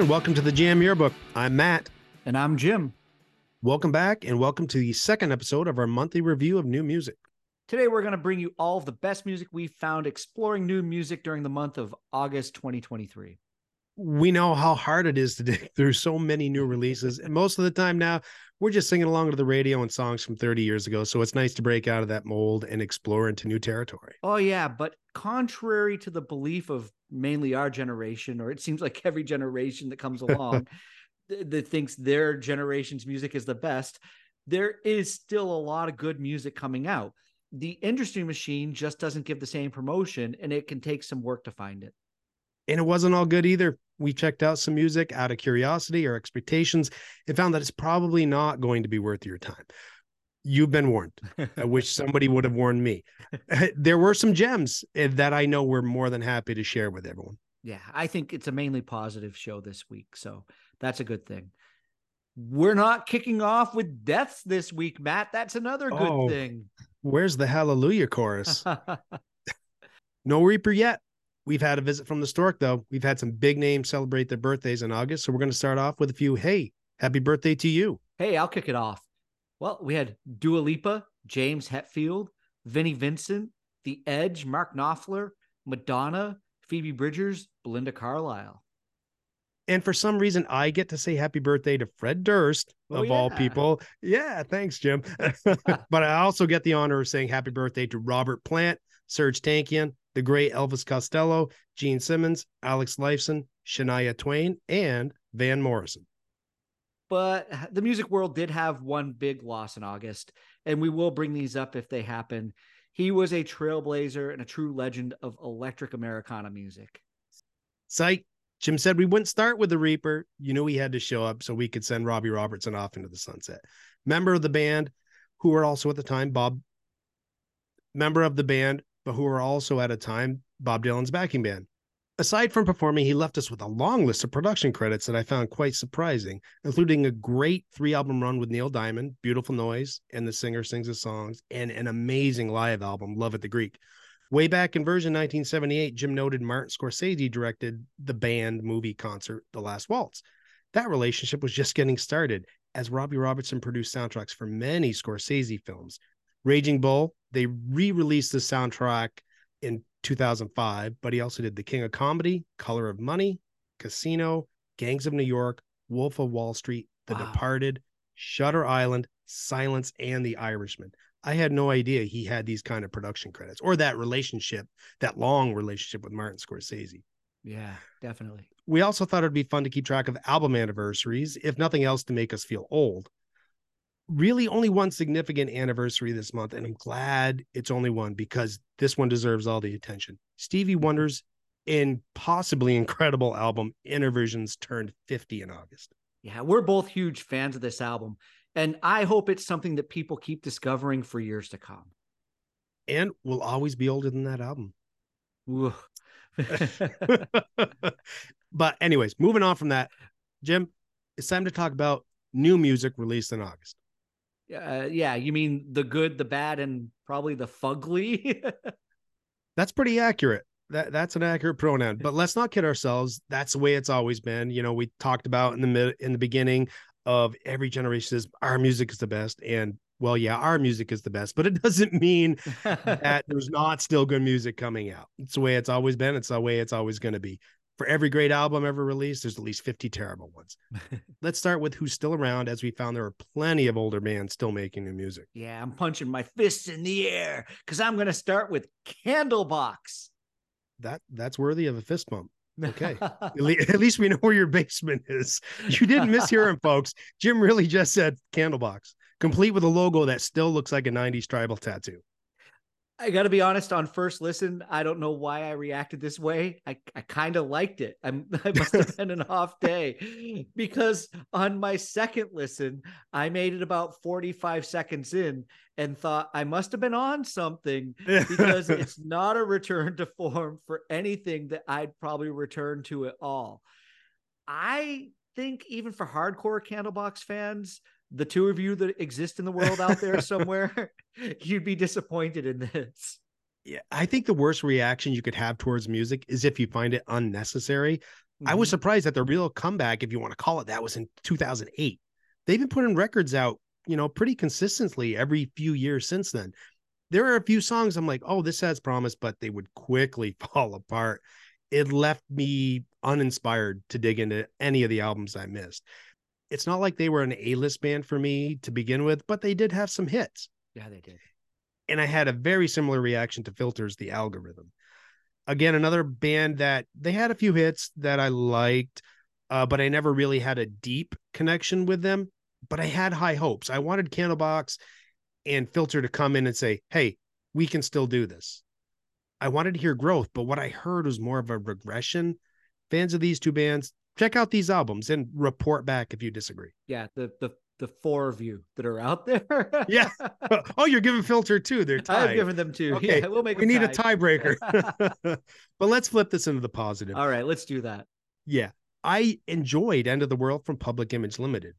and welcome to the Jam Yearbook. I'm Matt. And I'm Jim. Welcome back, and welcome to the second episode of our monthly review of new music. Today, we're going to bring you all of the best music we found exploring new music during the month of August 2023. We know how hard it is to dig through so many new releases, and most of the time now, we're just singing along to the radio and songs from 30 years ago. So it's nice to break out of that mold and explore into new territory. Oh, yeah. But contrary to the belief of mainly our generation, or it seems like every generation that comes along that thinks their generation's music is the best, there is still a lot of good music coming out the industry machine just doesn't give the same promotion and it can take some work to find it. And it wasn't all good either. We checked out some music out of curiosity or expectations and found that it's probably not going to be worth your time. You've been warned. I wish somebody would have warned me. there were some gems eh, that I know we're more than happy to share with everyone. Yeah, I think it's a mainly positive show this week. So that's a good thing. We're not kicking off with deaths this week, Matt. That's another good oh, thing. Where's the hallelujah chorus? no Reaper yet. We've had a visit from the stork, though. We've had some big names celebrate their birthdays in August. So we're going to start off with a few. Hey, happy birthday to you. Hey, I'll kick it off. Well, we had Dua Lipa, James Hetfield, Vinnie Vincent, The Edge, Mark Knopfler, Madonna, Phoebe Bridgers, Belinda Carlisle. And for some reason, I get to say happy birthday to Fred Durst, oh, of yeah. all people. Yeah, thanks, Jim. but I also get the honor of saying happy birthday to Robert Plant, Serj Tankian, the great Elvis Costello, Gene Simmons, Alex Lifeson, Shania Twain, and Van Morrison. But the music world did have one big loss in August, and we will bring these up if they happen. He was a trailblazer and a true legend of electric Americana music. Psych. Jim said we wouldn't start with the Reaper. You knew he had to show up so we could send Robbie Robertson off into the sunset. Member of the band, who were also at the time Bob, member of the band, but who were also at a time Bob Dylan's backing band. Aside from performing, he left us with a long list of production credits that I found quite surprising, including a great three album run with Neil Diamond, Beautiful Noise, and The Singer Sings His Songs, and an amazing live album, Love at the Greek, Way back in version 1978, Jim noted Martin Scorsese directed the band movie concert, The Last Waltz. That relationship was just getting started as Robbie Robertson produced soundtracks for many Scorsese films. Raging Bull, they re released the soundtrack in 2005, but he also did The King of Comedy, Color of Money, Casino, Gangs of New York, Wolf of Wall Street, The wow. Departed, Shutter Island, Silence, and The Irishman. I had no idea he had these kind of production credits or that relationship, that long relationship with Martin Scorsese. Yeah, definitely. We also thought it'd be fun to keep track of album anniversaries, if nothing else, to make us feel old. Really, only one significant anniversary this month, and I'm glad it's only one because this one deserves all the attention. Stevie Wonder's in possibly incredible album Innervisions turned 50 in August. Yeah, we're both huge fans of this album. And I hope it's something that people keep discovering for years to come. And will always be older than that album. but, anyways, moving on from that, Jim, it's time to talk about new music released in August. Uh, yeah, you mean the good, the bad, and probably the fugly? that's pretty accurate. That that's an accurate pronoun. But let's not kid ourselves. That's the way it's always been. You know, we talked about in the mid in the beginning of every generation says our music is the best and well yeah our music is the best but it doesn't mean that there's not still good music coming out it's the way it's always been it's the way it's always going to be for every great album ever released there's at least 50 terrible ones let's start with who's still around as we found there are plenty of older bands still making new music yeah i'm punching my fists in the air because i'm going to start with candlebox that that's worthy of a fist bump Okay. at least we know where your basement is. You didn't mishear him, folks. Jim really just said candlebox, complete with a logo that still looks like a 90s tribal tattoo. I got to be honest. On first listen, I don't know why I reacted this way. I, I kind of liked it. I'm, I must have been an off day because on my second listen, I made it about 45 seconds in and thought I must have been on something because it's not a return to form for anything that I'd probably return to at all. I think even for hardcore Candlebox fans, the two of you that exist in the world out there somewhere, you'd be disappointed in this. Yeah, I think the worst reaction you could have towards music is if you find it unnecessary. I was Mhm. surprised that the real comeback, if you want to call it that, was in 2008. They've been putting records out, you know, pretty consistently every few years since then. There are a few songs I'm like, oh, this has promise, but they would quickly fall apart. It left me uninspired to dig into any of the albums I missed. It's not like they were an A list band for me to begin with, but they did have some hits. yeah, they did. And I had a very similar reaction to Filters, The Algorithm. Again, another band that they had a few hits that I liked, uh, but I never really had a deep connection with them. But I had high hopes. I wanted Candlebox and Filter to come in and say, hey, we can still do this. I wanted to hear growth, but what I heard was more of a regression. Fans of these two bands, check out these albums and report back if you disagree. Yeah, the the the four of you that are out there. Yeah. oh, you're giving Filter too. They're I've tied. given them two. Okay, Yeah, we'll make we need a tiebreaker. but let's flip this into the positive. All right, let's do that. Yeah. I enjoyed End of the World from Public Image Limited.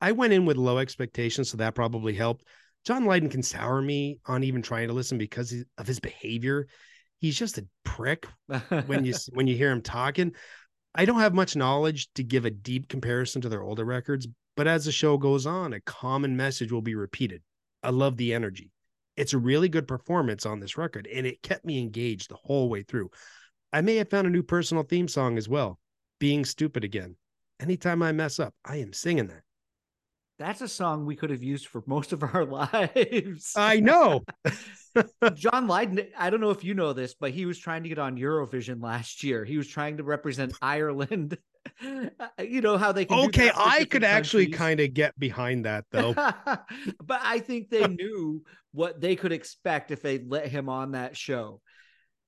I went in with low expectations, so that probably helped. John Lydon can sour me on even trying to listen because of his behavior. He's just a prick when you when you hear him talking. I don't have much knowledge to give a deep comparison to their older records, but as the show goes on, a common message will be repeated. I love the energy. It's a really good performance on this record, and it kept me engaged the whole way through. I may have found a new personal theme song as well, Being Stupid Again. Anytime I mess up, I am singing that. That's a song we could have used for most of our lives. I know. John Lydon, I don't know if you know this, but he was trying to get on Eurovision last year. He was trying to represent Ireland. you know how they Okay, I could actually kind of get behind that though. but I think they knew what they could expect if they let him on that show.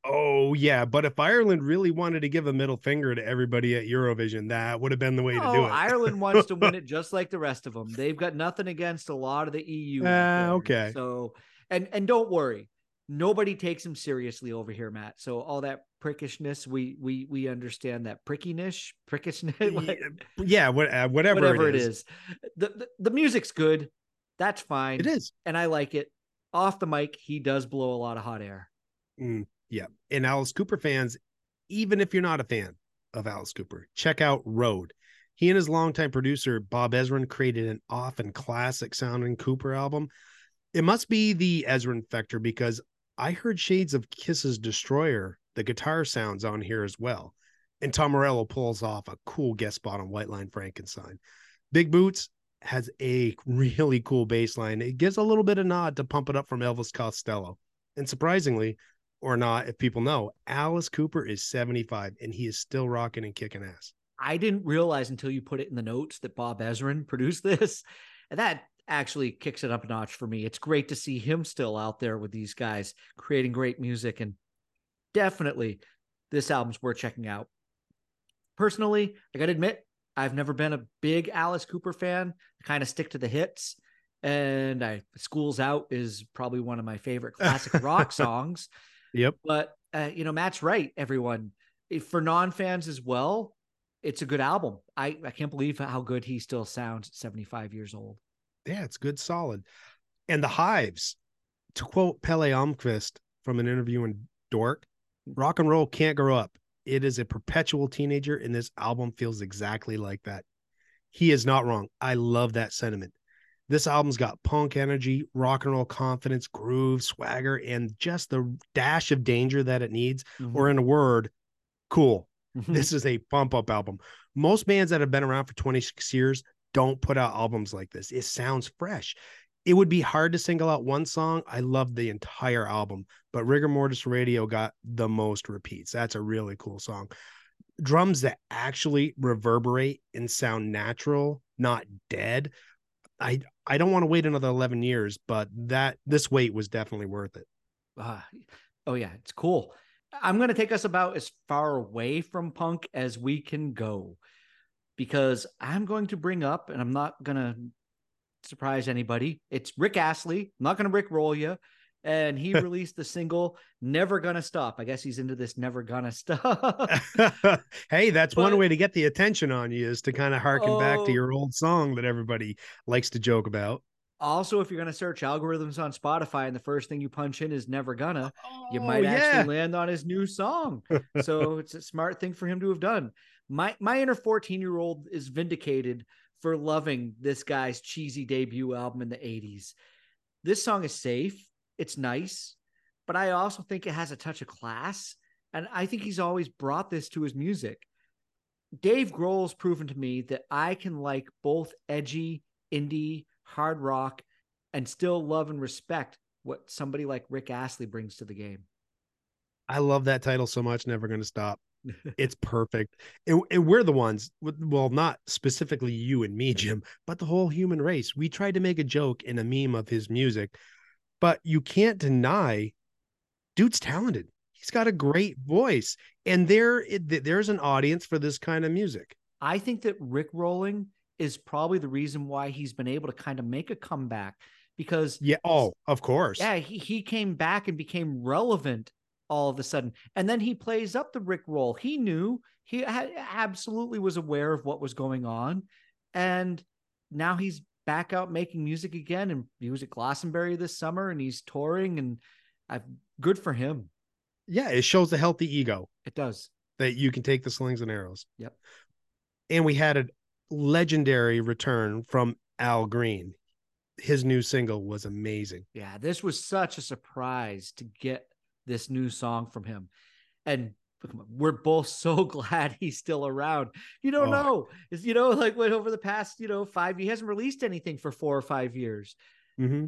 Oh yeah, but if Ireland really wanted to give a middle finger to everybody at Eurovision, that would have been the way to do it. Ireland wants to win it just like the rest of them. They've got nothing against a lot of the EU. out Ah, okay. So, and and don't worry, nobody takes him seriously over here, Matt. So all that prickishness, we we we understand that prickiness, prickishness, yeah, yeah, what, uh, whatever, whatever it is. The, the the music's good. That's fine. It is. and I like it. Off the mic, he does blow a lot of hot air. Mm, yeah. And Alice Cooper fans, even if you're not a fan of Alice Cooper, check out Road. He and his longtime producer, Bob Ezrin, created an often classic sounding Cooper album. It must be the Ezrin factor because I heard shades of Kiss's Destroyer, the guitar sounds on here as well. And Tom Morello pulls off a cool guest spot on White Line Frankenstein. Big Boots has a really cool bass line. It gives a little bit of nod to Pump It Up from Elvis Costello. And surprisingly, or not, if people know, Alice Cooper is 75 and he is still rocking and kicking ass. I didn't realize until you put it in the notes that Bob Ezrin produced this. And that actually kicks it up a notch for me. It's great to see him still out there with these guys creating great music. And definitely, this album's worth checking out. Personally, I got to admit, I've never been a big Alice Cooper fan. I kind of stick to the hits. And I Schools Out is probably one of my favorite classic rock songs. Yep. But uh, you know, Matt's right. Everyone, if for non-fans as well, it's a good album. I I can't believe how good he still sounds at 75 years old. Yeah, it's good, solid. And the Hives, to quote Pelle Almqvist from an interview in Dork, rock and roll can't grow up. It is a perpetual teenager, and this album feels exactly like that. He is not wrong. I love that sentiment. This album's got punk energy, rock and roll confidence, groove, swagger, and just the dash of danger that it needs. Or in a word, cool. Mhm. This is a pump up album. Most bands that have been around for 26 years don't put out albums like this. It sounds fresh. It would be hard to single out one song. I love the entire album, but Rigor Mortis Radio got the most repeats. That's a really cool song. Drums that actually reverberate and sound natural, not dead. I I don't want to wait another 11 years, but that this wait was definitely worth it. Ah, oh yeah, it's cool. I'm going to take us about as far away from punk as we can go because I'm going to bring up, and I'm not going to surprise anybody. It's Rick Astley. I'm not going to Rick roll you. And he released the single "Never Gonna Stop." I guess he's into this "Never Gonna Stop." hey, that's one way to get the attention on you is to kind of harken back Oh. to your old song that everybody likes to joke about. also, if you're going to search algorithms on Spotify, and the first thing you punch in is "Never Gonna," you Oh, might yeah. actually land on his new song. so it's a smart thing for him to have done. My my inner 14 year old is vindicated for loving this guy's cheesy debut album in the 80s. This song is safe, it's nice, but I also think it has a touch of class. And I think he's always brought this to his music. Dave Grohl's proven to me that I can like both edgy, indie, hard rock, and still love and respect what somebody like Rick Astley brings to the game. I love that title so much. Never going to stop. it's perfect. And, and, we're the ones, well, not specifically you and me, Jim, but the whole human race. We tried to make a joke in a meme of his music, but you can't deny dude's talented. He's got a great voice, and there there's an audience for this kind of music. I think that Rick Rolling is probably the reason why he's been able to kind of make a comeback because yeah, oh, of course, yeah, he he came back and became relevant all of a sudden, and then he plays up the Rick roll. He knew he absolutely was aware of what was going on, and now he's back out making music again. And he was at Glastonbury this summer, and he's touring, and I've good for him yeah, it shows a healthy ego. It does. That you can take the slings and arrows. Yep. And we had a legendary return from Al Green. His new single was amazing. Yeah, this was such a surprise to get this new song from him. And we're both so glad he's still around. You don't oh. know. Is you know, like what over the past, you know, five, he hasn't released anything for four or five years. Mm-hmm.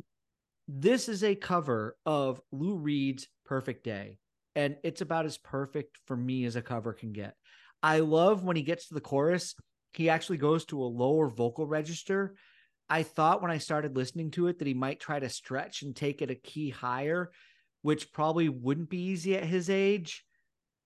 This is a cover of Lou Reed's Perfect Day and it's about as perfect for me as a cover can get. I love when he gets to the chorus, he actually goes to a lower vocal register. I thought when I started listening to it that he might try to stretch and take it a key higher, which probably wouldn't be easy at his age.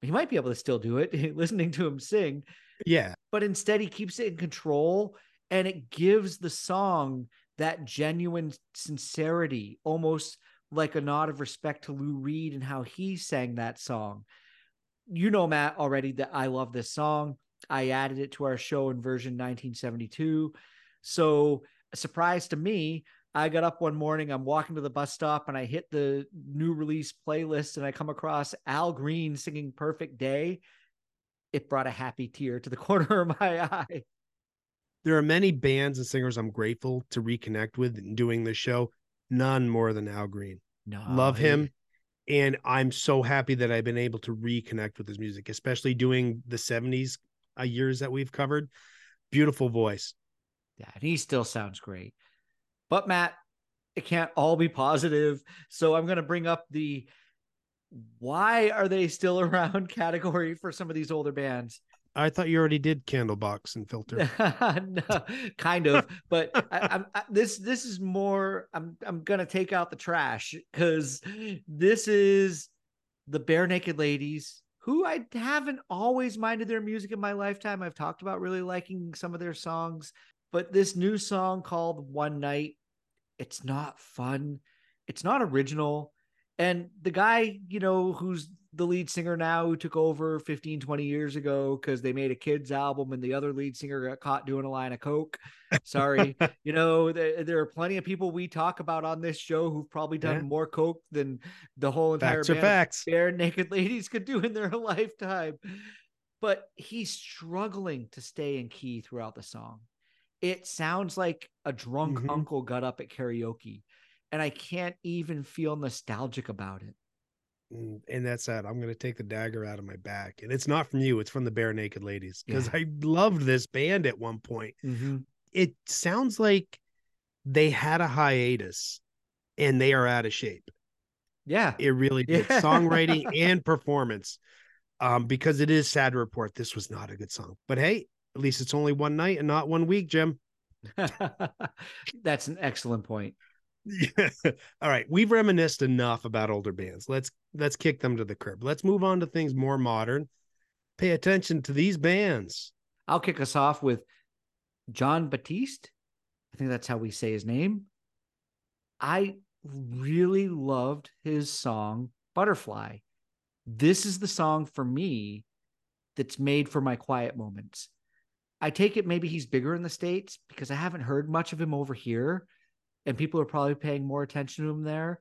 He might be able to still do it listening to him sing. Yeah. But instead, he keeps it in control and it gives the song that genuine sincerity, almost like a nod of respect to Lou Reed and how he sang that song. You know, Matt, already that I love this song. I added it to our show in version 1972. So, a surprise to me, I got up one morning, I'm walking to the bus stop, and I hit the new release playlist, and I come across Al Green singing Perfect Day. It brought a happy tear to the corner of my eye. There are many bands and singers I'm grateful to reconnect with in doing this show none more than Al Green. No, love him. And I'm so happy that I've been able to reconnect with his music, especially doing the 70s uh, years that we've covered. Beautiful voice. Yeah, and he still sounds great. But Matt, it can't all be positive. So I'm going to bring up the why are they still around category for some of these older bands. I thought you already did Candlebox and filter. no, kind of, but I, I, this this is more. I'm I'm gonna take out the trash because this is the Barenaked Ladies, who I haven't always minded their music in my lifetime. I've talked about really liking some of their songs, but this new song called One Night, it's not fun. It's not original. And the guy, you know, who's the lead singer now who took over 15, 20 years ago because they made a kids album and the other lead singer got caught doing a line of coke. Sorry. you know, there, there, are plenty of people we talk about on this show who've probably done yeah. more coke than the whole entire facts band facts. Barenaked Ladies could do in their lifetime. But he's struggling to stay in key throughout the song. It sounds like a drunk mm-hmm. uncle got up at karaoke and I can't even feel nostalgic about it. Mm, and that's that. I'm going to take the dagger out of my back, and it's not from you; it's from the Barenaked Ladies because yeah. I loved this band at one point. Mm-hmm. It sounds like they had a hiatus, and they are out of shape. Yeah, it really did. Yeah. Songwriting and performance, um, because it is sad to report this was not a good song. But hey, at least it's only one night and not one week, Jim. That's an excellent point. Yeah. All right, we've reminisced enough about older bands. Let's let's kick them to the curb. Let's move on to things more modern. Pay attention to these bands. I'll kick us off with Jon Batiste. I think that's how we say his name. I really loved his song Butterfly. This is the song for me that's made for my quiet moments. I take it maybe he's bigger in the States because I haven't heard much of him over here and people are probably paying more attention to him there.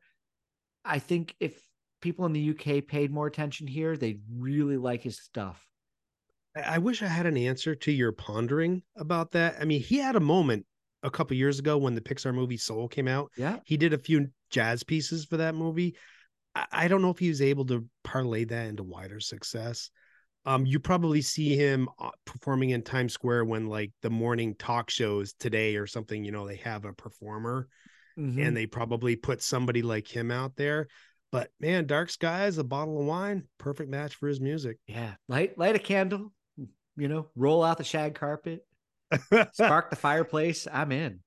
I think if people in the UK paid more attention here, they'd really like his stuff. I wish I had an answer to your pondering about that. I mean, he had a moment a couple years ago when the Pixar movie Soul came out. Yeah. He did a few jazz pieces for that movie. I, I don't know if he was able to parlay that into wider success. Um, you probably see him uh, performing in Times Square when like the morning talk shows today or something, you know, they have a performer Mhm. and they probably put somebody like him out there. But man, Dark Skies, a bottle of wine, perfect match for his music. yeah, light light a candle, you know, roll out the shag carpet, spark the fireplace. I'm in.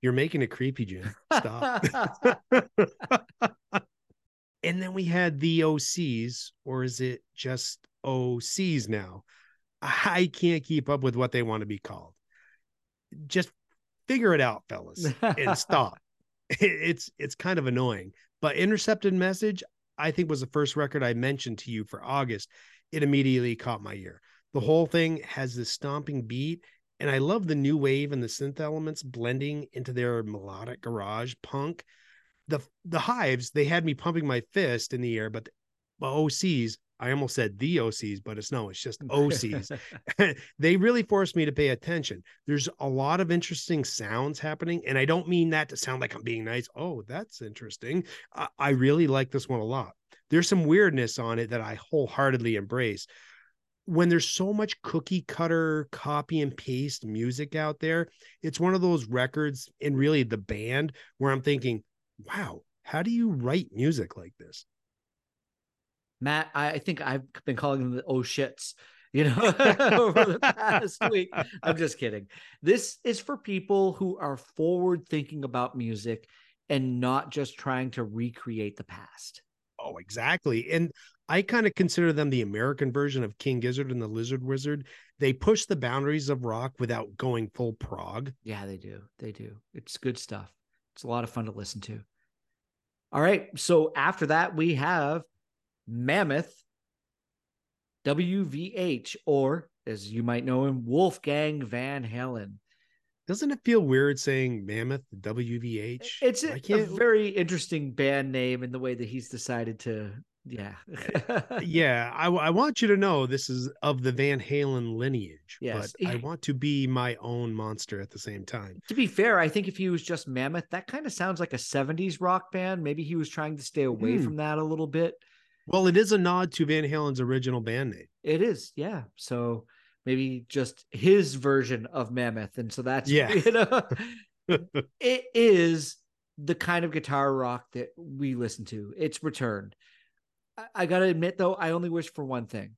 You're making it creepy, Jim. Stop. and then we had the Osees, or is it just Osees now? I can't keep up with what they want to be called. Just figure it out, fellas, and stop. It's it's kind of annoying. But intercepted message, I think was the first record I mentioned to you for August. It immediately caught my ear. The whole thing has this stomping beat, and I love the new wave and the synth elements blending into their melodic garage punk. The the hives, they had me pumping my fist in the air, but the Osees, I almost said the Osees, but it's no, it's just Osees. they really forced me to pay attention. There's a lot of interesting sounds happening, and I don't mean that to sound like I'm being nice. Oh, that's interesting. I, I really like this one a lot. There's some weirdness on it that I wholeheartedly embrace. When there's so much cookie cutter, copy and paste music out there, it's one of those records, and really the band, where I'm thinking, wow, how do you write music like this? Matt, I I think I've been calling them the oh shits, you know, over the past week. I'm just kidding. This is for people who are forward thinking about music and not just trying to recreate the past. Oh, exactly. And I kind of consider them the American version of King Gizzard and the Lizard Wizard. They push the boundaries of rock without going full prog. Yeah, they do. They do. It's good stuff. It's a lot of fun to listen to. All right. So after that, we have Mammoth WVH, or as you might know him, Wolfgang Van Halen. Doesn't it feel weird saying Mammoth WVH? It's a, can't- very interesting band name in the way that he's decided to, yeah. yeah, I, I want you to know this is of the Van Halen lineage, Yes. but I want to be my own monster at the same time. to be fair, I think if he was just Mammoth, that kind of sounds like a 70s rock band. Maybe he was trying to stay away Hmm. from that a little bit. Well, it is a nod to Van Halen's original band name. It is, yeah. So maybe just his version of Mammoth. And so that's, Yeah. you know, it is the kind of guitar rock that we listen to. It's returned. I, I got to admit, though, I only wish for one thing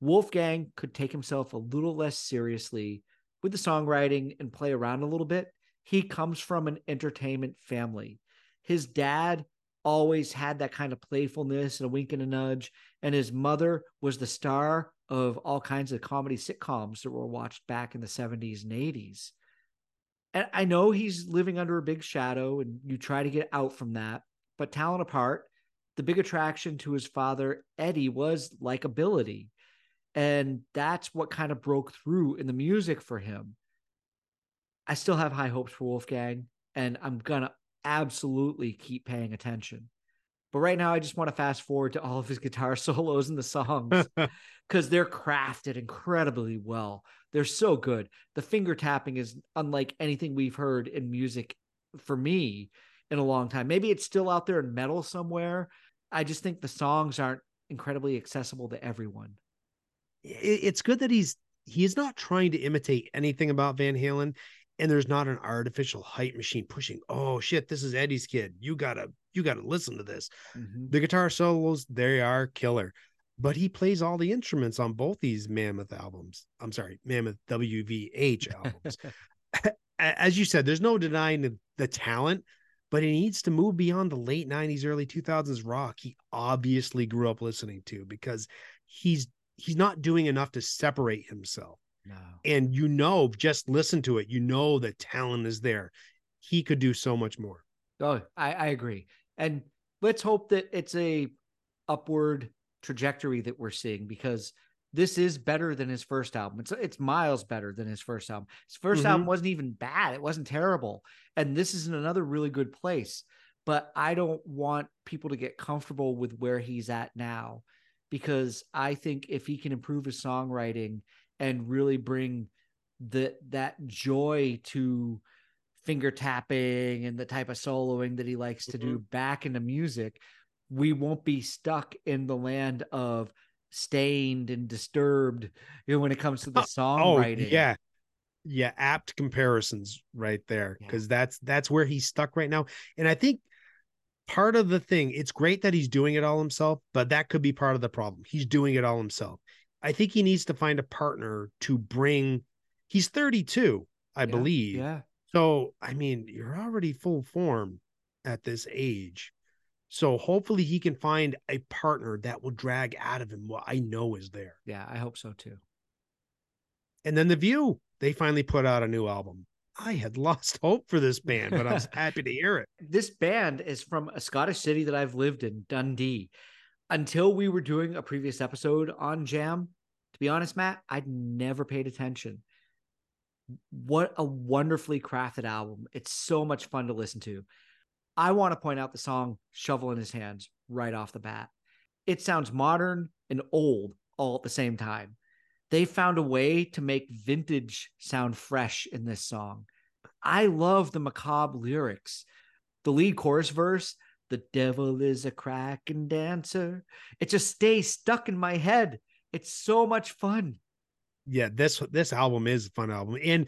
Wolfgang could take himself a little less seriously with the songwriting and play around a little bit. He comes from an entertainment family. His dad always had that kind of playfulness and a wink and a nudge. And his mother was the star of all kinds of comedy sitcoms that were watched back in the 70s and 80s. And I know he's living under a big shadow and you try to get out from that. But talent apart, the big attraction to his father, Eddie, was likability. And that's what kind of broke through in the music for him. I still have high hopes for Wolfgang, and I'm going to absolutely keep paying attention. But right now, I just want to fast forward to all of his guitar solos and the songs because they're crafted incredibly well. They're so good. The finger tapping is unlike anything we've heard in music for me in a long time. Maybe it's still out there in metal somewhere. I just think the songs aren't incredibly accessible to everyone. it's good that he's he's not trying to imitate anything about Van Halen, and there's not an artificial hype machine pushing. Oh shit, this is Eddie's kid. You gotta you gotta listen to this. Mhm. The guitar solos they are killer, but he plays all the instruments on both these Mammoth albums. I'm sorry, Mammoth WVH albums. As you said, there's no denying the, the talent, but he needs to move beyond the late 90s, early 2000s rock he obviously grew up listening to because he's he's not doing enough to separate himself. No. And you know, just listen to it, you know that talent is there. He could do so much more. Oh, I, I agree. And let's hope that it's a upward trajectory that we're seeing because this is better than his first album. It's it's miles better than his first album. His 1st Mhm. album wasn't even bad. It wasn't terrible. And this is in another really good place. But I don't want people to get comfortable with where he's at now because I think if he can improve his songwriting and really bring the that joy to finger tapping and the type of soloing that he likes to mm-hmm. do back into music, we won't be stuck in the land of Staind and disturbed you know when it comes to the songwriting oh, yeah. Yeah apt comparisons right there because yeah. that's that's where he's stuck right now. And i think part of the thing it's great that he's doing it all himself but that could be part of the problem. He's doing it all himself i think he needs to find a partner to bring he's 32 i yeah, believe yeah so i mean you're already full form at this age so hopefully he can find a partner that will drag out of him what I know is there. Yeah, I hope so too. And then the View, they finally put out a new album. I had lost hope for this band, but I was happy to hear it. This band is from a Scottish city that I've lived in, Dundee. Until we were doing a previous episode on Jam, to be honest, Matt, I'd never paid attention. What a wonderfully crafted album. It's so much fun to listen to. I want to point out the song Shovel in His Hands right off the bat. It sounds modern and old all at the same time. They found a way to make vintage sound fresh in this song. I love the macabre lyrics. The lead chorus verse, the devil is a cracking dancer. It just stays stuck in my head. It's so much fun. Yeah, this this album is a fun album. And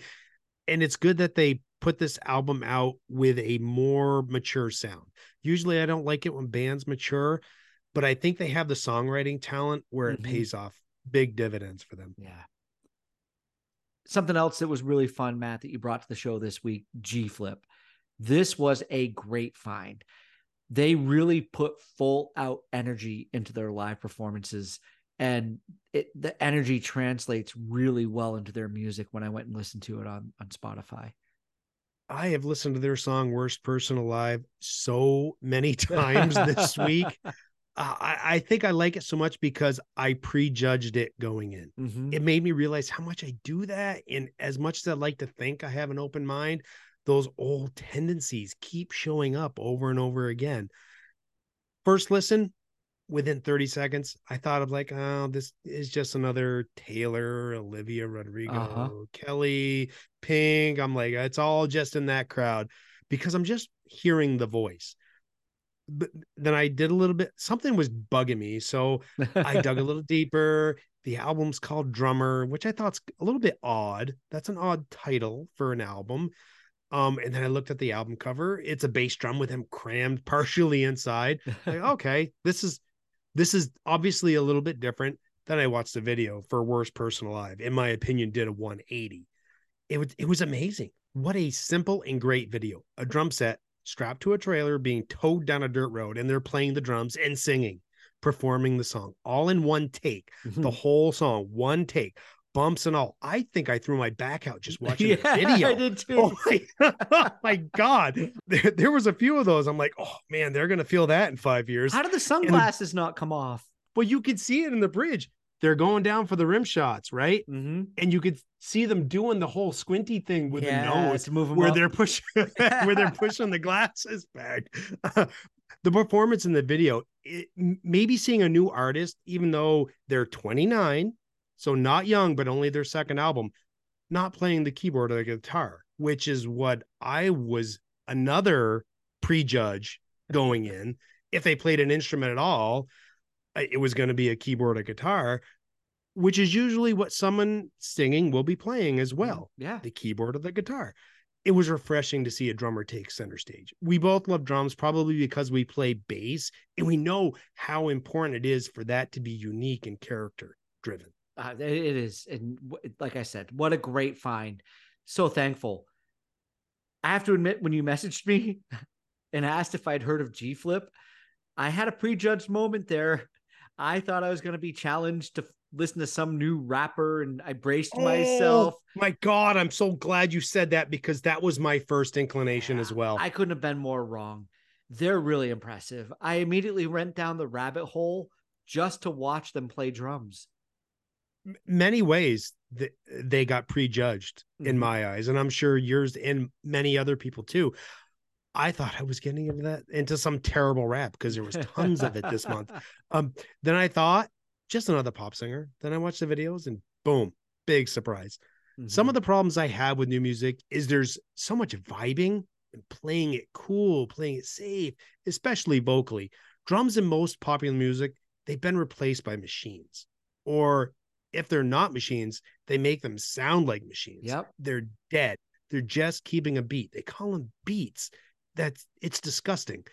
and it's good that they put this album out with a more mature sound. Usually I don't like it when bands mature, but I think they have the songwriting talent where it mm-hmm. pays off big dividends for them. Yeah. Something else that was really fun, Matt, that you brought to the show this week, G Flip. This was a great find. They really put full out energy into their live performances and it, the energy translates really well into their music when I went and listened to it on on Spotify. I have listened to their song "Worst Person Alive" so many times this week. Uh, I, I, think I like it so much because I prejudged it going in. Mm-hmm. It made me realize how much I do that, and as much as I like to think I have an open mind, those old tendencies keep showing up over and over again. First listen, within 30 seconds, I thought of like, oh, this is just another Taylor, Olivia Rodrigo, uh-huh. Kelly, Pink. I'm like, it's all just in that crowd because I'm just hearing the voice. But then I did a little bit, something was bugging me. So I dug a little deeper. The album's called Drummer, which I thought's a little bit odd. That's an odd title for an album. Um, and then I looked at the album cover. It's a bass drum with him crammed partially inside. Like, okay, this is this is obviously a little bit different than I watched the video for Worst Person Alive. In my opinion, did a 180. It was it was amazing. What a simple and great video. A drum set strapped to a trailer being towed down a dirt road, and they're playing the drums and singing, performing the song all in one take. Mm-hmm. The whole song, one take bumps and all. I think I threw my back out just watching yeah, the video. I did too. Oh my, oh my God. There, there, was a few of those. I'm like, oh man, they're gonna feel that in five years. How did the sunglasses the, not come off? Well, you could see it in the bridge. They're going down for the rim shots, right? Mm-hmm. And you could see them doing the whole squinty thing with yeah, the nose, to move them where up. they're pushing, where they're pushing the glasses back. the performance in the video, it, maybe seeing a new artist, even though they're 29, so not young, but only their second album, not playing the keyboard or the guitar, which is what I was another prejudge going in. If they played an instrument at all, uh, it was going to be a keyboard or guitar, which is usually what someone singing will be playing as mm, well. Yeah. The keyboard or the guitar. It was refreshing to see a drummer take center stage. We both love drums, probably because we play bass and we know how important it is for that to be unique and character driven uh, it is and like i said what a great find. So thankful. I have to admit when you messaged me and asked if i'd heard of g flip i had a prejudged moment there. I thought i was going to be challenged to listen to some new rapper and i braced oh, myself. my god i'm so glad you said that because that was my first inclination yeah, as well. I couldn't have been more wrong. They're really impressive. I immediately went down the rabbit hole just to watch them play drums many ways th- they got prejudged mm-hmm. in my eyes and i'm sure yours and many other people too i thought i was getting into that into some terrible rap because there was tons of it this month um then i thought just another pop singer. Then I watched the videos and boom, big surprise. Mm-hmm. Some of the problems I have with new music is there's so much vibing and playing it cool, playing it safe, especially vocally. Drums in most popular music, they've been replaced by machines. Or if they're not machines, they make them sound like machines. Yep. They're dead. They're just keeping a beat. They call them beats. That's it's disgusting.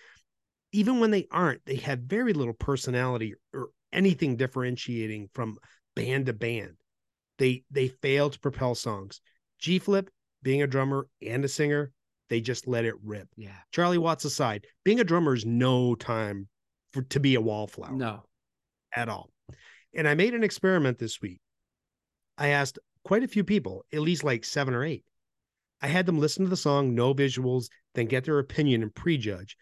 Even when they aren't, they have very little personality or anything differentiating from band to band. They they fail to propel songs. G Flip, being a drummer and a singer, they just let it rip. Yeah. Charlie Watts aside, being a drummer is no time for to be a wallflower. No. At all. And I made an experiment this week. I asked quite a few people, at least like seven or eight. I had them listen to the song, no visuals, then get their opinion and prejudge,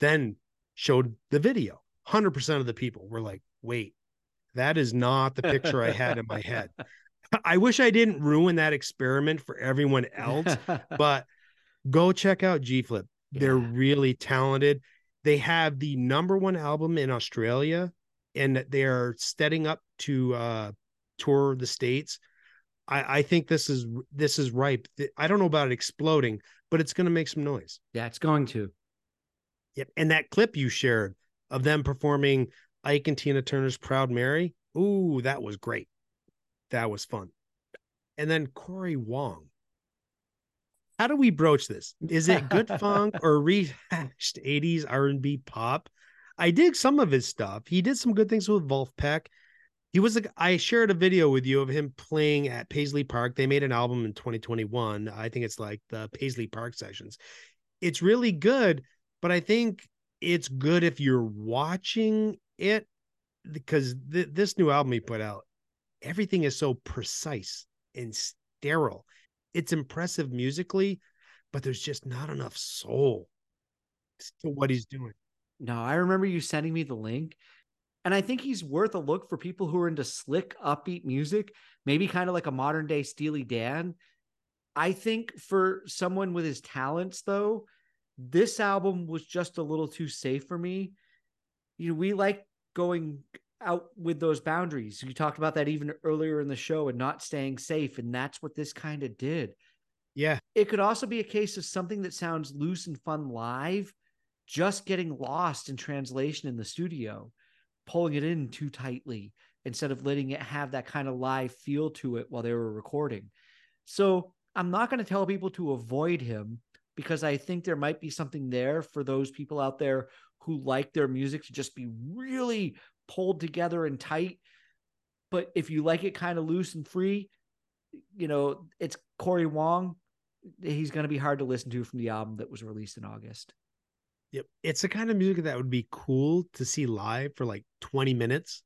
then showed the video. 100% of the people were like, wait, that is not the picture I had in my head. I wish I didn't ruin that experiment for everyone else, but go check out G Flip. Yeah. They're really talented. They have the number one album in Australia and that they are setting up to uh, tour the states. I, I think this is this is ripe. I don't know about it exploding, but it's going to make some noise. Yeah, it's going to. Yep. And that clip you shared of them performing Ike and Tina Turner's Proud Mary. Ooh, that was great. That was fun. And then Corey Wong. How do we broach this? Is it good funk or rehashed 80s R&B pop? I dig some of his stuff. He did some good things with Vulfpeck. He was a, I shared a video with you of him playing at Paisley Park. They made an album in 2021. I think it's like the Paisley Park sessions. It's really good, but I think it's good if you're watching it because th- this new album he put out, everything is so precise and sterile. It's impressive musically, but there's just not enough soul to what he's doing. No, I remember you sending me the link. And I think he's worth a look for people who are into slick, upbeat music, maybe kind of like a modern day Steely Dan. I think for someone with his talents, though, this album was just a little too safe for me. You know, we like going out with those boundaries. You talked about that even earlier in the show and not staying safe. And that's what this kind of did. Yeah. It could also be a case of something that sounds loose and fun live just getting lost in translation in the studio, pulling it in too tightly instead of letting it have that kind of live feel to it while they were recording. So I'm not going to tell people to avoid him because I think there might be something there for those people out there who like their music to just be really pulled together and tight. But if you like it kind of loose and free, you know, it's Corey Wong. He's going to be hard to listen to from the album that was released in August. Yep. It's the kind of music that would be cool to see live for like 20 minutes.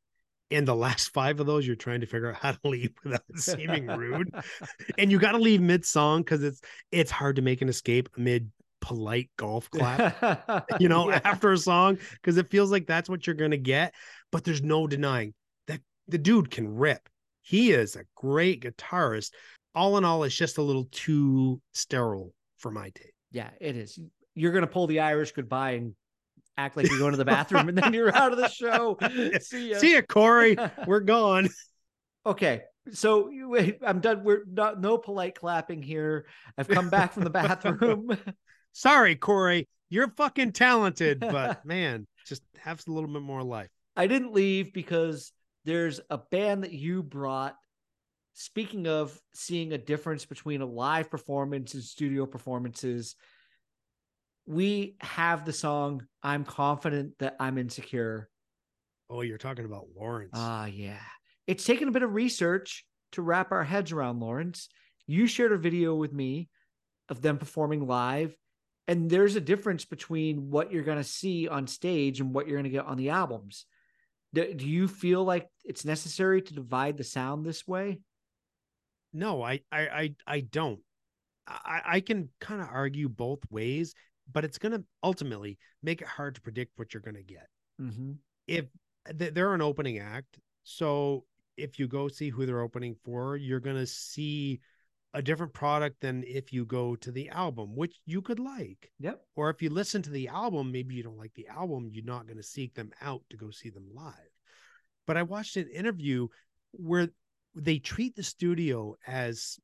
And the last five of those, you're trying to figure out how to leave without seeming rude. and you got to leave mid song because it's it's hard to make an escape mid polite golf clap, you know, yeah. after a song, because it feels like that's what you're gonna get. But there's no denying that the dude can rip. He is a great guitarist. All in all, it's just a little too sterile for my taste. Yeah, it is you're going to pull the Irish goodbye and act like you're going to the bathroom and then you're out of the show. See ya. See ya, Corey. We're gone. okay. So I'm done. We're not no polite clapping here. I've come back from the bathroom. Sorry, Corey. You're fucking talented, but man, just have a little bit more life. I didn't leave because there's a band that you brought. Speaking of seeing a difference between a live performance and studio performances, we have the song I'm confident that I'm insecure. Oh, you're talking about Lawrence. Ah, uh, yeah. It's taken a bit of research to wrap our heads around Lawrence. You shared a video with me of them performing live, and there's a difference between what you're going to see on stage and what you're going to get on the albums. Do, do you feel like it's necessary to divide the sound this way? No, I I I, I don't. I, I can kind of argue both ways but it's going to ultimately make it hard to predict what you're going to get. Mm-hmm. If they're an opening act, so if you go see who they're opening for, you're going to see a different product than if you go to the album, which you could like. Yep. Or if you listen to the album, maybe you don't like the album, you're not going to seek them out to go see them live. but I watched an interview where they treat the studio as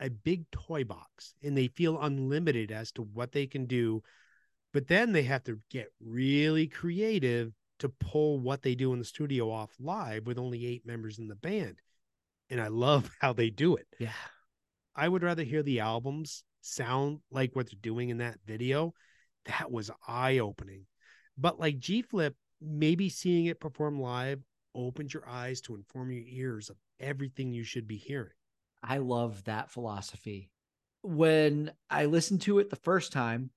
a big toy box and they feel unlimited as to what they can do. But then they have to get really creative to pull what they do in the studio off live with only eight members in the band. And I love how they do it. Yeah. I would rather hear the albums sound like what they're doing in that video. That was eye opening. But like G Flip, maybe seeing it perform live opens your eyes to inform your ears of everything you should be hearing. I love that philosophy. When I listened to it the first time,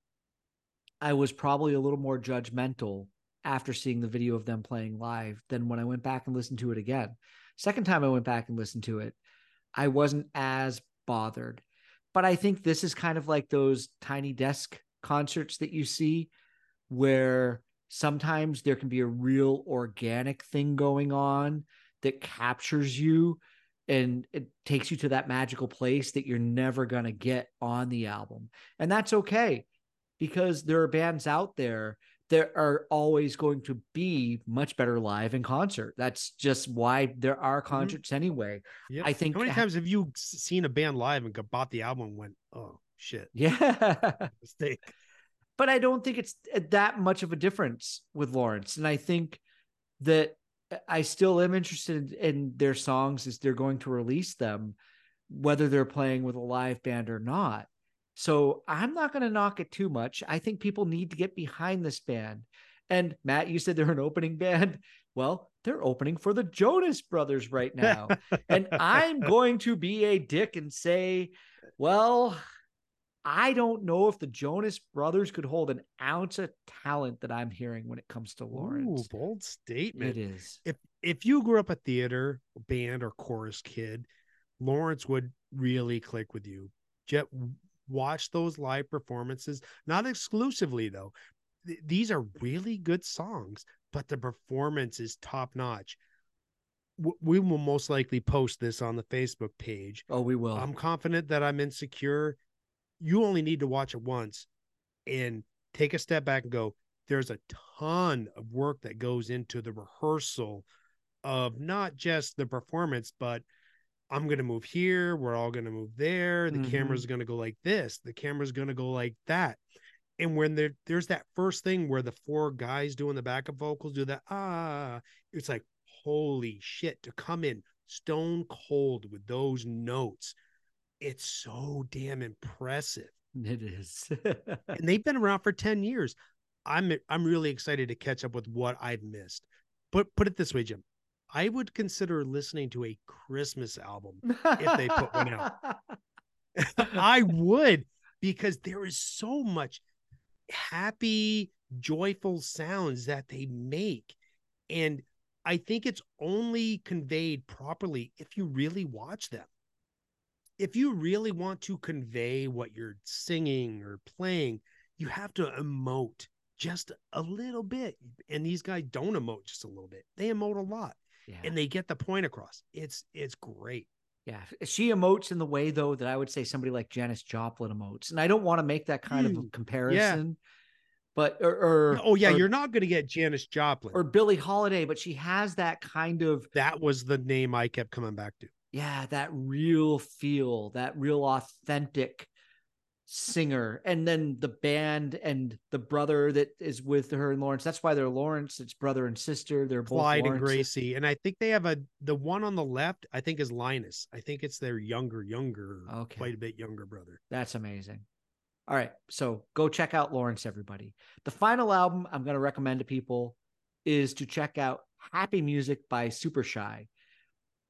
I was probably a little more judgmental after seeing the video of them playing live than when I went back and listened to it again. Second time I went back and listened to it, I wasn't as bothered. But I think this is kind of like those tiny desk concerts that you see where sometimes there can be a real organic thing going on that captures you and it takes you to that magical place that you're never going to get on the album. And that's okay because there are bands out there that are always going to be much better live in concert. That's just why there are mm-hmm. concerts mm-hmm. anyway. Yep. I think. How many times have you seen a band live and bought the album and went, "Oh shit, yeah, mistake." But I don't think it's uh, that much of a difference with Lawrence, and I think that I still am interested in their songs as they're going to release them, whether they're playing with a live band or not. So I'm not going to knock it too much. I think people need to get behind this band. And Matt, you said they're an opening band. Well, they're opening for the Jonas Brothers right now. and I'm going to be a dick and say, well, I don't know if the Jonas Brothers could hold an ounce of talent that I'm hearing when it comes to Lawrence. Ooh, bold statement. It is. If if you grew up a theater, band, or chorus kid, Lawrence would really click with you. Jet watch those live performances, not exclusively though. Th- these are really good songs, but the performance is top notch. We will most likely post this on the Facebook page. Oh, we will. I'm confident that I'm insecure. You only need to watch it once and take a step back and go, there's a ton of work that goes into the rehearsal of not just the performance, but I'm going to move here. We're all going to move there. The mm-hmm. camera's going to go like this. The camera's going to go like that. And when there, there's that first thing where the four guys doing the backup vocals do that, ah, it's like, holy shit, to come in stone cold with those notes. It's so damn impressive. It is. and they've been around for 10 years. I'm I'm really excited to catch up with what I've missed. But put it this way, Jim. I would consider listening to a Christmas album if they put one out. I would because there is so much happy, joyful sounds that they make. And I think it's only conveyed properly if you really watch them. If you really want to convey what you're singing or playing, you have to emote just a little bit. And these guys don't emote just a little bit, they emote a lot yeah. and they get the point across. It's it's great. Yeah, she emotes in the way though that I would say somebody like Janis Joplin emotes, and I don't want to make that kind mm. of a comparison. Yeah. But or, or oh yeah, or, you're not going to get Janis Joplin or Billie Holiday, but she has that kind of. That was the name I kept coming back to. Yeah, that real feel, that real authentic singer and then the band and the brother that is with her and Lawrence. That's why they're Lawrence. It's brother and sister. They're Clyde and Gracie. And I think they have a the one on the left, I think is Linus. I think it's their younger, younger, okay. quite a bit younger brother. That's amazing. All right. So go check out Lawrence, everybody. The final album I'm going to recommend to people is to check out Happy Music by Supershy.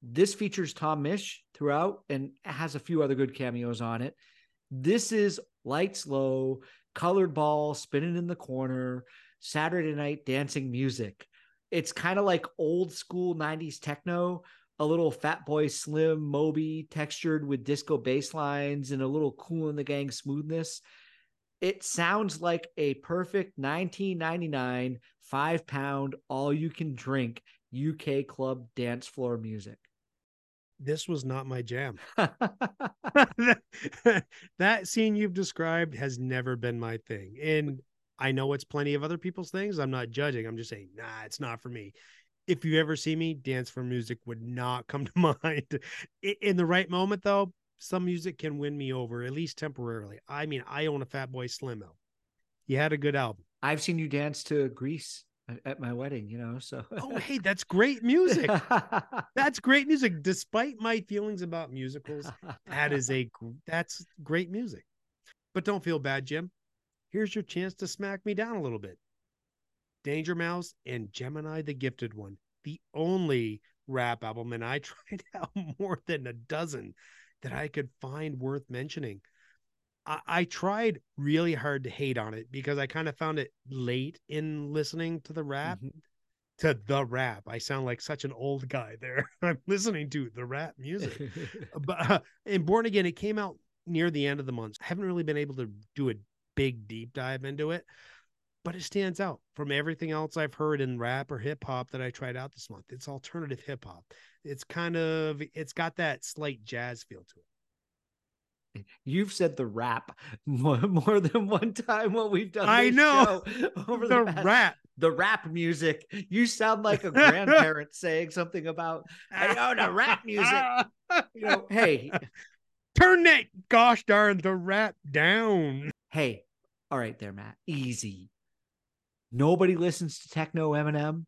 This features Tom Misch throughout and has a few other good cameos on it. This is lights low, colored ball spinning in the corner, Saturday night dancing music. It's kind of like old school 90s techno, a little Fatboy Slim Moby textured with disco bass lines and a little Kool and the Gang smoothness. It sounds like a perfect 1999 five pound all you can drink UK club dance floor music this was not my jam. that scene you've described has never been my thing. And I know it's plenty of other people's things. I'm not judging. I'm just saying, nah, it's not for me. if you ever see me dance for music would not come to mind in the right moment though some music can win me over at least temporarily i mean i own a Fatboy Slim album You had a good album i've seen you dance to grease at my wedding you know so oh hey that's great music. That's great music despite my feelings about musicals that is a that's great music. But don't feel bad jim. Here's your chance to smack me down a little bit. Danger Mouse, and Jemini the Gifted One, the only rap album, and I tried out more than a dozen that I could find worth mentioning. I, I tried really hard to hate on it because I kind of found it late in listening to the rap. Mm-hmm. To the rap, I sound like such an old guy there. I'm listening to the rap music, but uh, in Born Again, it came out near the end of the month. I haven't really been able to do a big deep dive into it, but it stands out from everything else I've heard in rap or hip hop that I tried out this month. It's alternative hip hop. It's kind of it's got that slight jazz feel to it. You've said the rap more, more than one time what we've done. I know over the, the past, rap, the rap music. You sound like a grandparent saying something about I know the rap music. You know, hey, turn that gosh darn the rap down. Hey, all right, there, Matt. Easy Nobody listens to techno Eminem.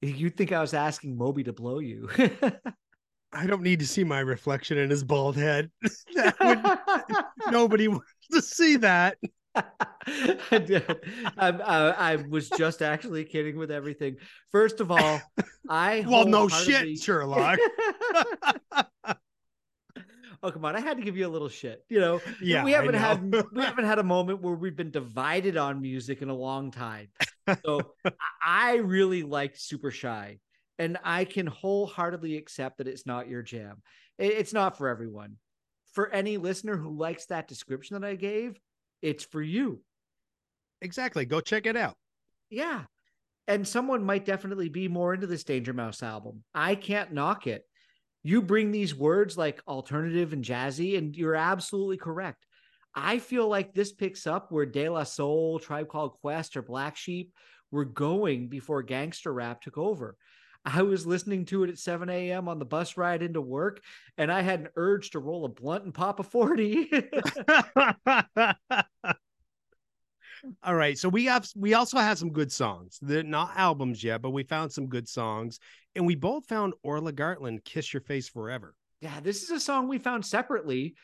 You'd think I was asking Moby to blow you. I don't need to see my reflection in his bald head. would, nobody wants to see that. I, I, uh, I, was just actually kidding with everything. First of all, I well, no shit, Sherlock. Oh come on. I had to give you a little shit you know? Yeah we haven't had we haven't had a moment where we've been divided on music in a long time. So i really liked Supershy and i can wholeheartedly accept that it's not your jam. It's not for everyone. For any listener who likes that description that i gave it's for you. Exactly. Go check it out. Yeah. And someone might definitely be more into this Danger Mouse album. I can't knock it. You bring these words like alternative and jazzy, and you're absolutely correct. I feel like this picks up where De La Soul, Tribe Called Quest, or Black Sheep were going before gangster rap took over. I was listening to it at 7 a.m. on the bus ride into work, and I had an urge to roll a blunt and pop a 40. All right. So we have we also have some good songs. They're not albums yet, but we found some good songs. And we both found Orla Gartland, Kiss Your Face Forever. Yeah, this is a song we found separately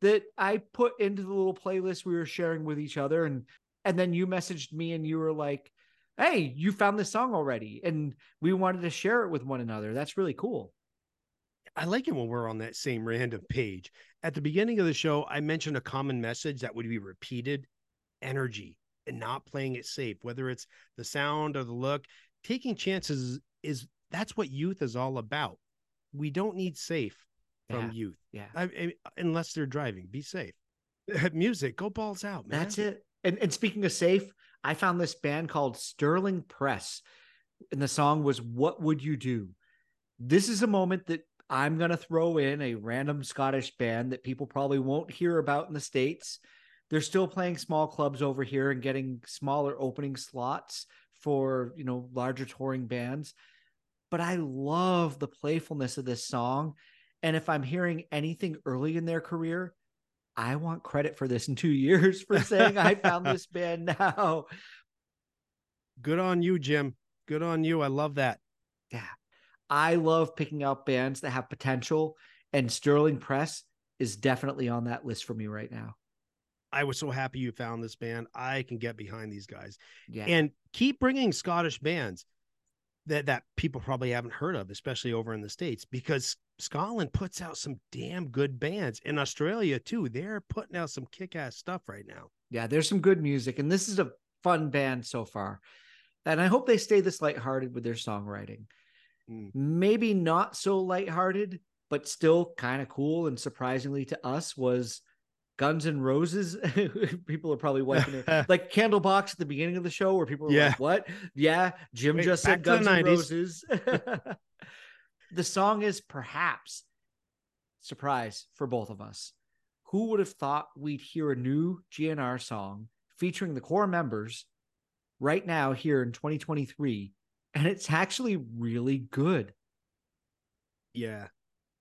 that I put into the little playlist we were sharing with each other. And and then you messaged me and you were like, Hey, you found this song already. And we wanted to share it with one another. That's really cool. I like it when we're on that same random page. At the beginning of the show, I mentioned a common message that would be repeated energy and not playing it safe, whether it's the sound or the look. Taking chances is that's what youth is all about. We don't need safe from yeah. youth. Yeah. I, I, unless they're driving, be safe. Music, go balls out, man. That's it. And, and speaking of safe, I found this band called Sterling Press, and the song was What Would You Do? This is a moment that I'm going to throw in a random Scottish band that people probably won't hear about in the States they're still playing small clubs over here and getting smaller opening slots for you know larger touring bands but i love the playfulness of this song and if i'm hearing anything early in their career i want credit for this in two years for saying i found this band now. Good on you jim. Good on you. I love that. Yeah. I love picking out bands that have potential and sterling press is definitely on that list for me right now. I was so happy you found this band. I can get behind these guys. Yeah. And keep bringing Scottish bands that that people probably haven't heard of, especially over in the states, because Scotland puts out some damn good bands. In Australia too, they're putting out some kick-ass stuff right now. Yeah, there's some good music, and this is a fun band so far. And I hope they stay this lighthearted with their songwriting. Mm. Maybe not so lighthearted, but still kind of cool and surprisingly to us was Guns and Roses. people are probably wiping it like Candlebox at the beginning of the show where people were yeah. like, "What? Yeah, Jim Wait, just said Guns and Roses." the song is perhaps surprise for both of us. Who would have thought we'd hear a new GNR song featuring the core members right now here in 2023 and it's actually really good. Yeah.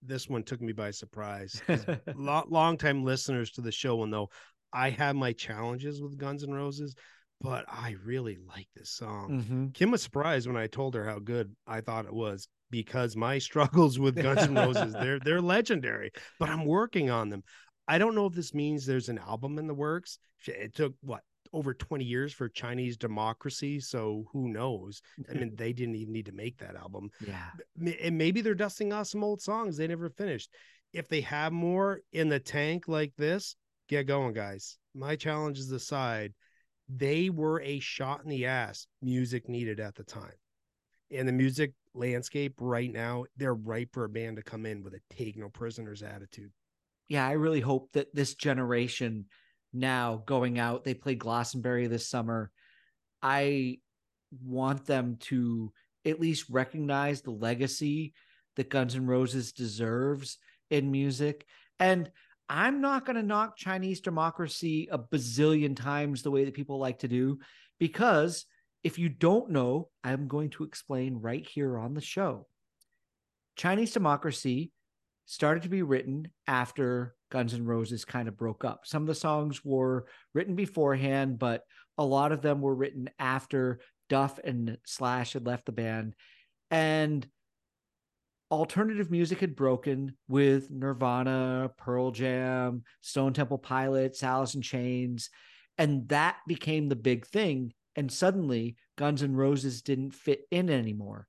This one took me by surprise. long, time listeners to the show will know I have my challenges with Guns N' Roses, but I really like this song. Mhm. Kim was surprised when I told her how good I thought it was because my struggles with Guns N' Roses, they're they're legendary, but I'm working on them. I don't know if this means there's an album in the works. It took what over 20 years for Chinese democracy, so who knows? I mm-hmm. mean, they didn't even need to make that album. Yeah. And maybe they're dusting off some old songs they never finished. If they have more in the tank like this, get going, guys. My challenges aside, they were a shot in the ass music needed at the time. And the music landscape right now, they're ripe for a band to come in with a take no prisoners attitude. yeah, I really hope that this generation now going out, they played Glastonbury this summer. I want them to at least recognize the legacy that Guns N' Roses deserves in music. And I'm not going to knock Chinese democracy a bazillion times the way that people like to do, because if you don't know, I'm going to explain right here on the show. Chinese democracy started to be written after Guns N' Roses kind of broke up. Some of the songs were written beforehand, but a lot of them were written after Duff and Slash had left the band. And alternative music had broken with Nirvana, Pearl Jam, Stone Temple Pilots, Alice in Chains. And that became the big thing. And suddenly Guns N' Roses didn't fit in anymore.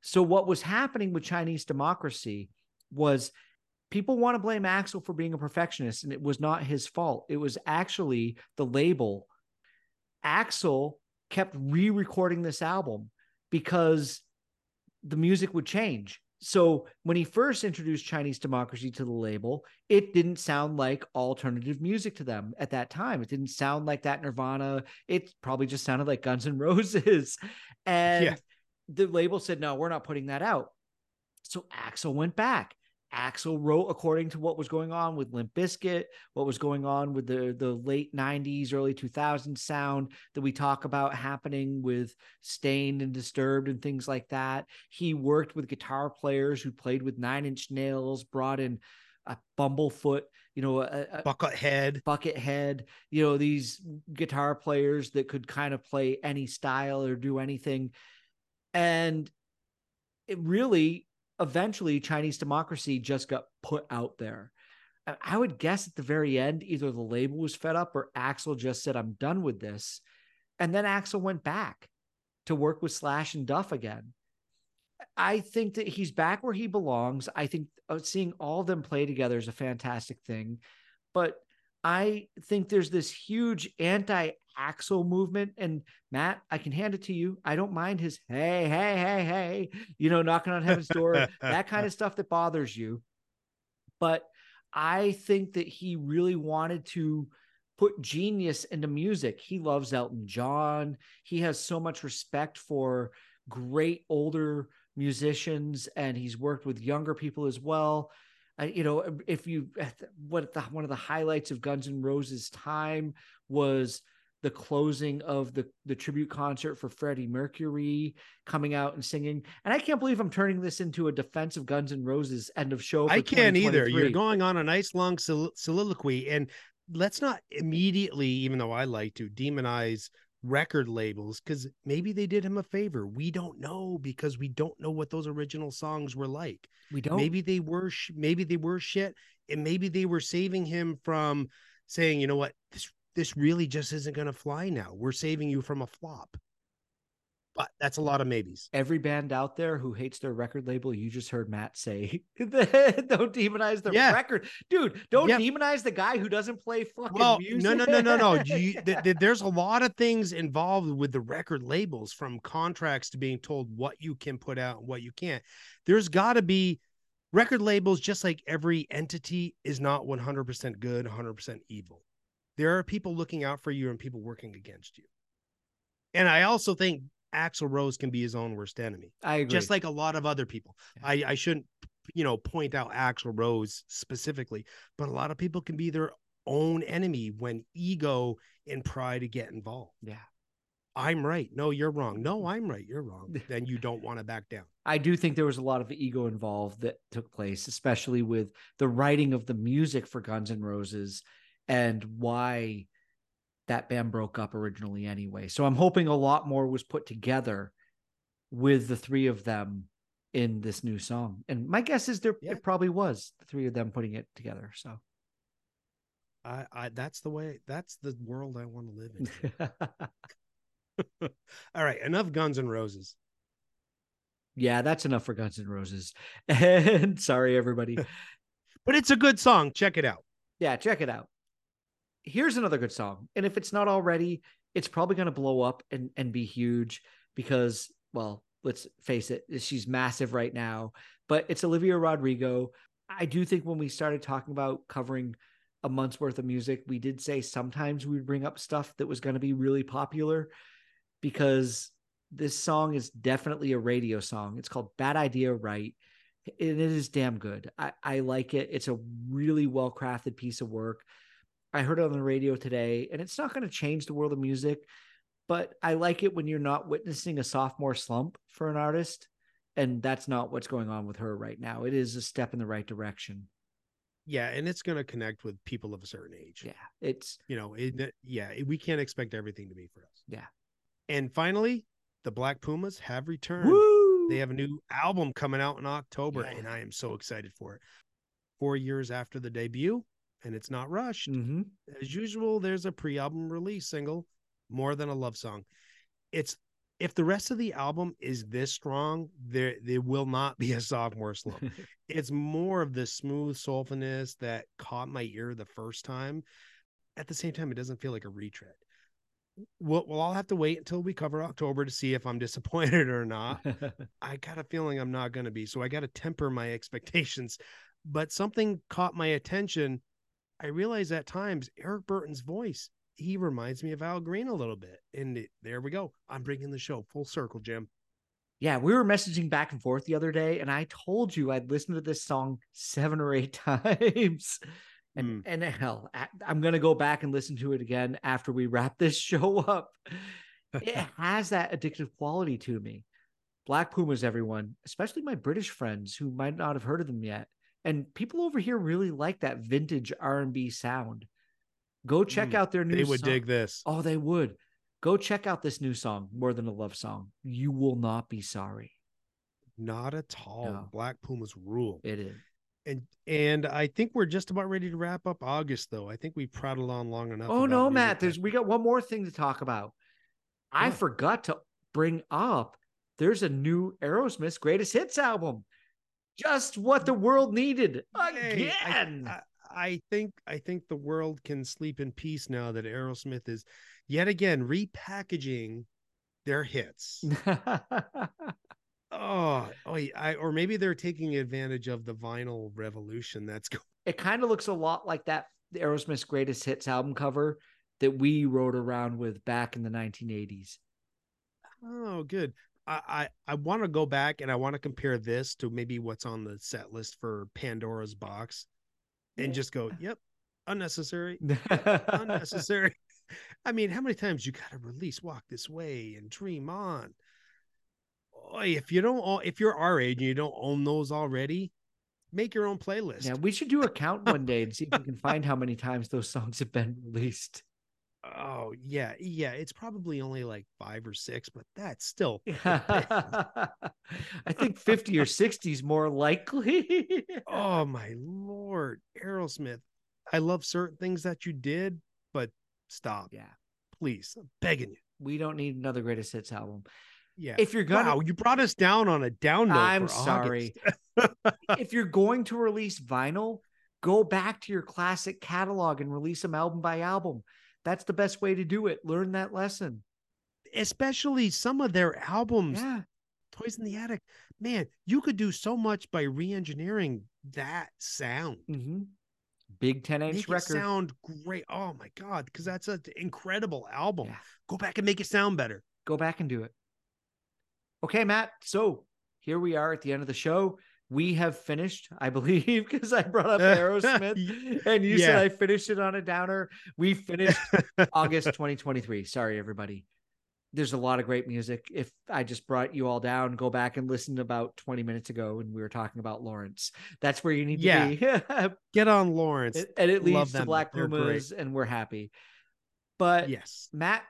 So, what was happening with Chinese democracy was people want to blame Axl for being a perfectionist, and it was not his fault. It was actually the label. Axl kept re recording this album because the music would change. So when he first introduced Chinese democracy to the label, it didn't sound like alternative music to them at that time. It didn't sound like that Nirvana. It probably just sounded like Guns N' Roses. And Yeah. the label said, no, we're not putting that out. So Axl went back. Axl wrote according to what was going on with Limp Bizkit, what was going on with the the late 90s, early 2000s sound that we talk about happening with Staind and Disturbed and things like that. He worked with guitar players who played with Nine Inch Nails, brought in a Bumblefoot, you know, a, a Buckethead. Buckethead, you know, these guitar players that could kind of play any style or do anything. And it really eventually Chinese democracy just got put out there. I- would guess at the very end, either the label was fed up or Axl just said, I'm done with this. And then Axl went back to work with Slash and Duff again. I think that he's back where he belongs. I think uh, seeing all of them play together is a fantastic thing. But I think there's this huge anti Axl movement. And Matt, I can hand it to you. I don't mind his hey, hey, hey, hey, you know, knocking on heaven's door, that kind of stuff that bothers you. But I think that he really wanted to put genius into music. He loves Elton John. He has so much respect for great older musicians and he's worked with younger people as well. Uh, you know, if you what the one of the highlights of Guns N' Roses time was the closing of the the tribute concert for Freddie Mercury coming out and singing. And I can't believe I'm turning this into a defense of Guns N' Roses end of show. I can't either. You're going on a nice long sol- soliloquy, and let's not immediately, even though I like to demonize record labels, because maybe they did him a favor. We don't know because we don't know what those original songs were like. We don't. Maybe they were, sh- maybe they were shit, and maybe they were saving him from saying, you know what, this this really just isn't going to fly now. We're saving you from a flop. But that's a lot of maybes. every band out there who hates their record label, you just heard Matt say, don't demonize the Yeah. record. Dude, don't Yep. demonize the guy who doesn't play fucking Well, music. no, no, no, no, no. You, th- th- there's a lot of things involved with the record labels, from contracts to being told what you can put out and what you can't. There's got to be record labels, just like every entity, is not 100% good, 100% evil. There are people looking out for you and people working against you. And I also think Axl Rose can be his own worst enemy I agree. just like a lot of other people. Yeah. I, I shouldn't, you know, point out Axl Rose specifically, but a lot of people can be their own enemy when ego and pride get involved. yeah. I'm right. No, you're wrong. No, mm-hmm. I'm right. You're wrong. Then you don't want to back down. I do think there was a lot of ego involved that took place, especially with the writing of the music for Guns N' Roses and why that band broke up originally anyway. So I'm hoping a lot more was put together with the three of them in this new song. And my guess is there Yeah. it probably was the three of them putting it together. So I, I that's the way that's the world I want to live in. All right, enough Guns and Roses. yeah, that's enough for Guns N' Roses. And sorry everybody. But it's a good song. Check it out. yeah, check it out. Here's another good song. And if it's not already, it's probably going to blow up and, and be huge because, well, let's face it, she's massive right now. But it's Olivia Rodrigo. I do think when we started talking about covering a month's worth of music, we did say sometimes we would bring up stuff that was going to be really popular because this song is definitely a radio song. It's called Bad Idea Right. And it is damn good. I, I like it. It's a really well crafted piece of work. I heard it on the radio today, and it's not going to change the world of music, but I like it when you're not witnessing a sophomore slump for an artist. And that's not what's going on with her right now. It is a step in the right direction. Yeah, and it's going to connect with people of a certain age. Yeah. It's, You know, it, yeah, we can't expect everything to be for us. Yeah. And finally, the Black Pumas have returned. woo. They have a new album coming out in October, Yeah. and I am so excited for it. Four years after the debut, and it's not rushed. hmm As usual, there's a pre album release single, More Than a Love Song. It's if the rest of the album is this strong, there there will not be a sophomore slump. it's more of the smooth soulfulness that caught my ear the first time. At the same time, it doesn't feel like a retread. We'll, we'll all have to wait until we cover October to see if I'm disappointed or not. I got a feeling I'm not going to be. So I got to temper my expectations. But something caught my attention. I realize at times Eric Burton's voice, he reminds me of Al Green a little bit. And it, there we go. I'm bringing the show full circle, Jim. yeah, we were messaging back and forth the other day, and I told you I'd listened to this song seven or eight times. And hmm. and hell, I'm gonna go back and listen to it again after we wrap this show up. It has that addictive quality to me. Black Pumas, everyone, especially my British friends who might not have heard of them yet, and people over here really like that vintage R&B sound. Go check Mm, out their new. they would song. dig this. Oh, they would. Go check out this new song, More Than a Love Song. You will not be sorry. Not at all. No. Black Pumas rule. It is. And and I think we're just about ready to wrap up August, though. I think we prattled on long enough. Oh no, Matt. There's we got one more thing to talk about. I forgot to bring up there's a new Aerosmith's greatest hits album. Just what the world needed Yay. I- again. I, I think I think the world can sleep in peace now that Aerosmith is yet again repackaging their hits. oh, oh, I, or maybe they're taking advantage of the vinyl revolution that's going. it kind of looks a lot like that Aerosmith's greatest hits album cover that we rode around with back in the 1980s. Oh, good. I I, I want to go back and I want to compare this to maybe what's on the set list for Pandora's box, and Yeah. just go, yep, unnecessary. unnecessary. I mean, how many times you got to release "Walk This Way" and "Dream On"? Boy, if you don't, if you're our age and you don't own those already, make your own playlist. Yeah, we should do a count one day and see if we can find how many times those songs have been released. Oh yeah, yeah. It's probably only like five or six, but that's still. I think 50 or 60 is more likely. oh my lord, Aerosmith. I love certain things that you did, but stop, yeah, please. I'm begging you. we don't need another greatest hits album. Yeah. If you're gonna wow, you brought us down on a down note. I'm sorry. If you're going to release vinyl, go back to your classic catalog and release them album by album. That's the best way to do it. Learn that lesson. Especially some of their albums. Yeah. Toys in the Attic. Man, you could do so much by re-engineering that sound. hmm Big 10 Make inch it record. sound great. Oh my god, because that's an incredible album. Yeah. Go back and make it sound better. go back and do it. Okay, Matt. So here we are at the end of the show. We have finished, I believe, because I brought up Aerosmith and you said I finished it on a downer. We finished August 2023. Sorry, everybody. there's a lot of great music. If I just brought you all down, go back and listen about 20 minutes ago when we were talking about Lawrence. That's where you need to be. Get on Lawrence. and it leads to. Black They're great. Pumas, and we're happy. But yes. Matt,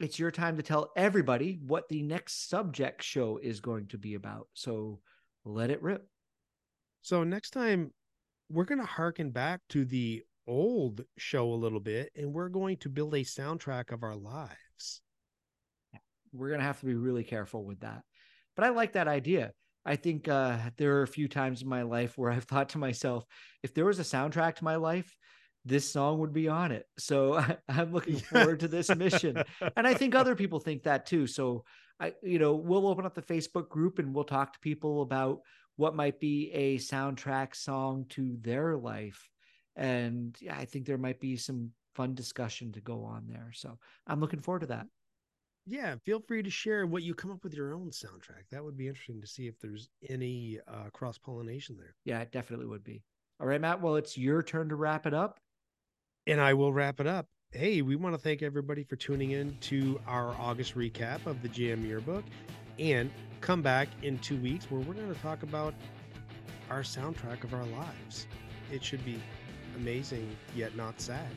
it's your time to tell everybody what the next subject show is going to be about. So let it rip. So next time we're going to harken back to the old show a little bit and we're going to build a soundtrack of our lives. We're going to have to be really careful with that. But I like that idea. I think uh, there are a few times in my life where I've thought to myself, if there was a soundtrack to my life, this song would be on it. So I, I'm looking forward to this mission. And I think other people think that too. So I, you know, we'll open up the Facebook group and we'll talk to people about what might be a soundtrack song to their life. And yeah, I think there might be some fun discussion to go on there. So I'm looking forward to that. yeah, feel free to share what you come up with your own soundtrack. That would be interesting to see if there's any uh, cross pollination there. Yeah, it definitely would be. All right, Matt. Well, it's your turn to wrap it up. And I will wrap it up. Hey, we want to thank everybody for tuning in to our August recap of the Jam yearbook and come back in two weeks where we're going to talk about our soundtrack of our lives. It should be amazing, yet not sad.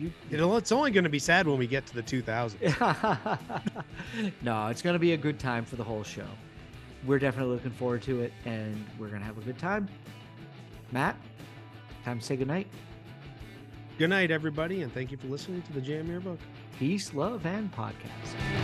You, It'll, it's only going to be sad when we get to the 2000s. no, it's going to be a good time for the whole show. We're definitely looking forward to it, and we're going to have a good time. Matt, time to say goodnight. Good night, everybody, and thank you for listening to the Jam Yearbook. Peace, love, and podcast.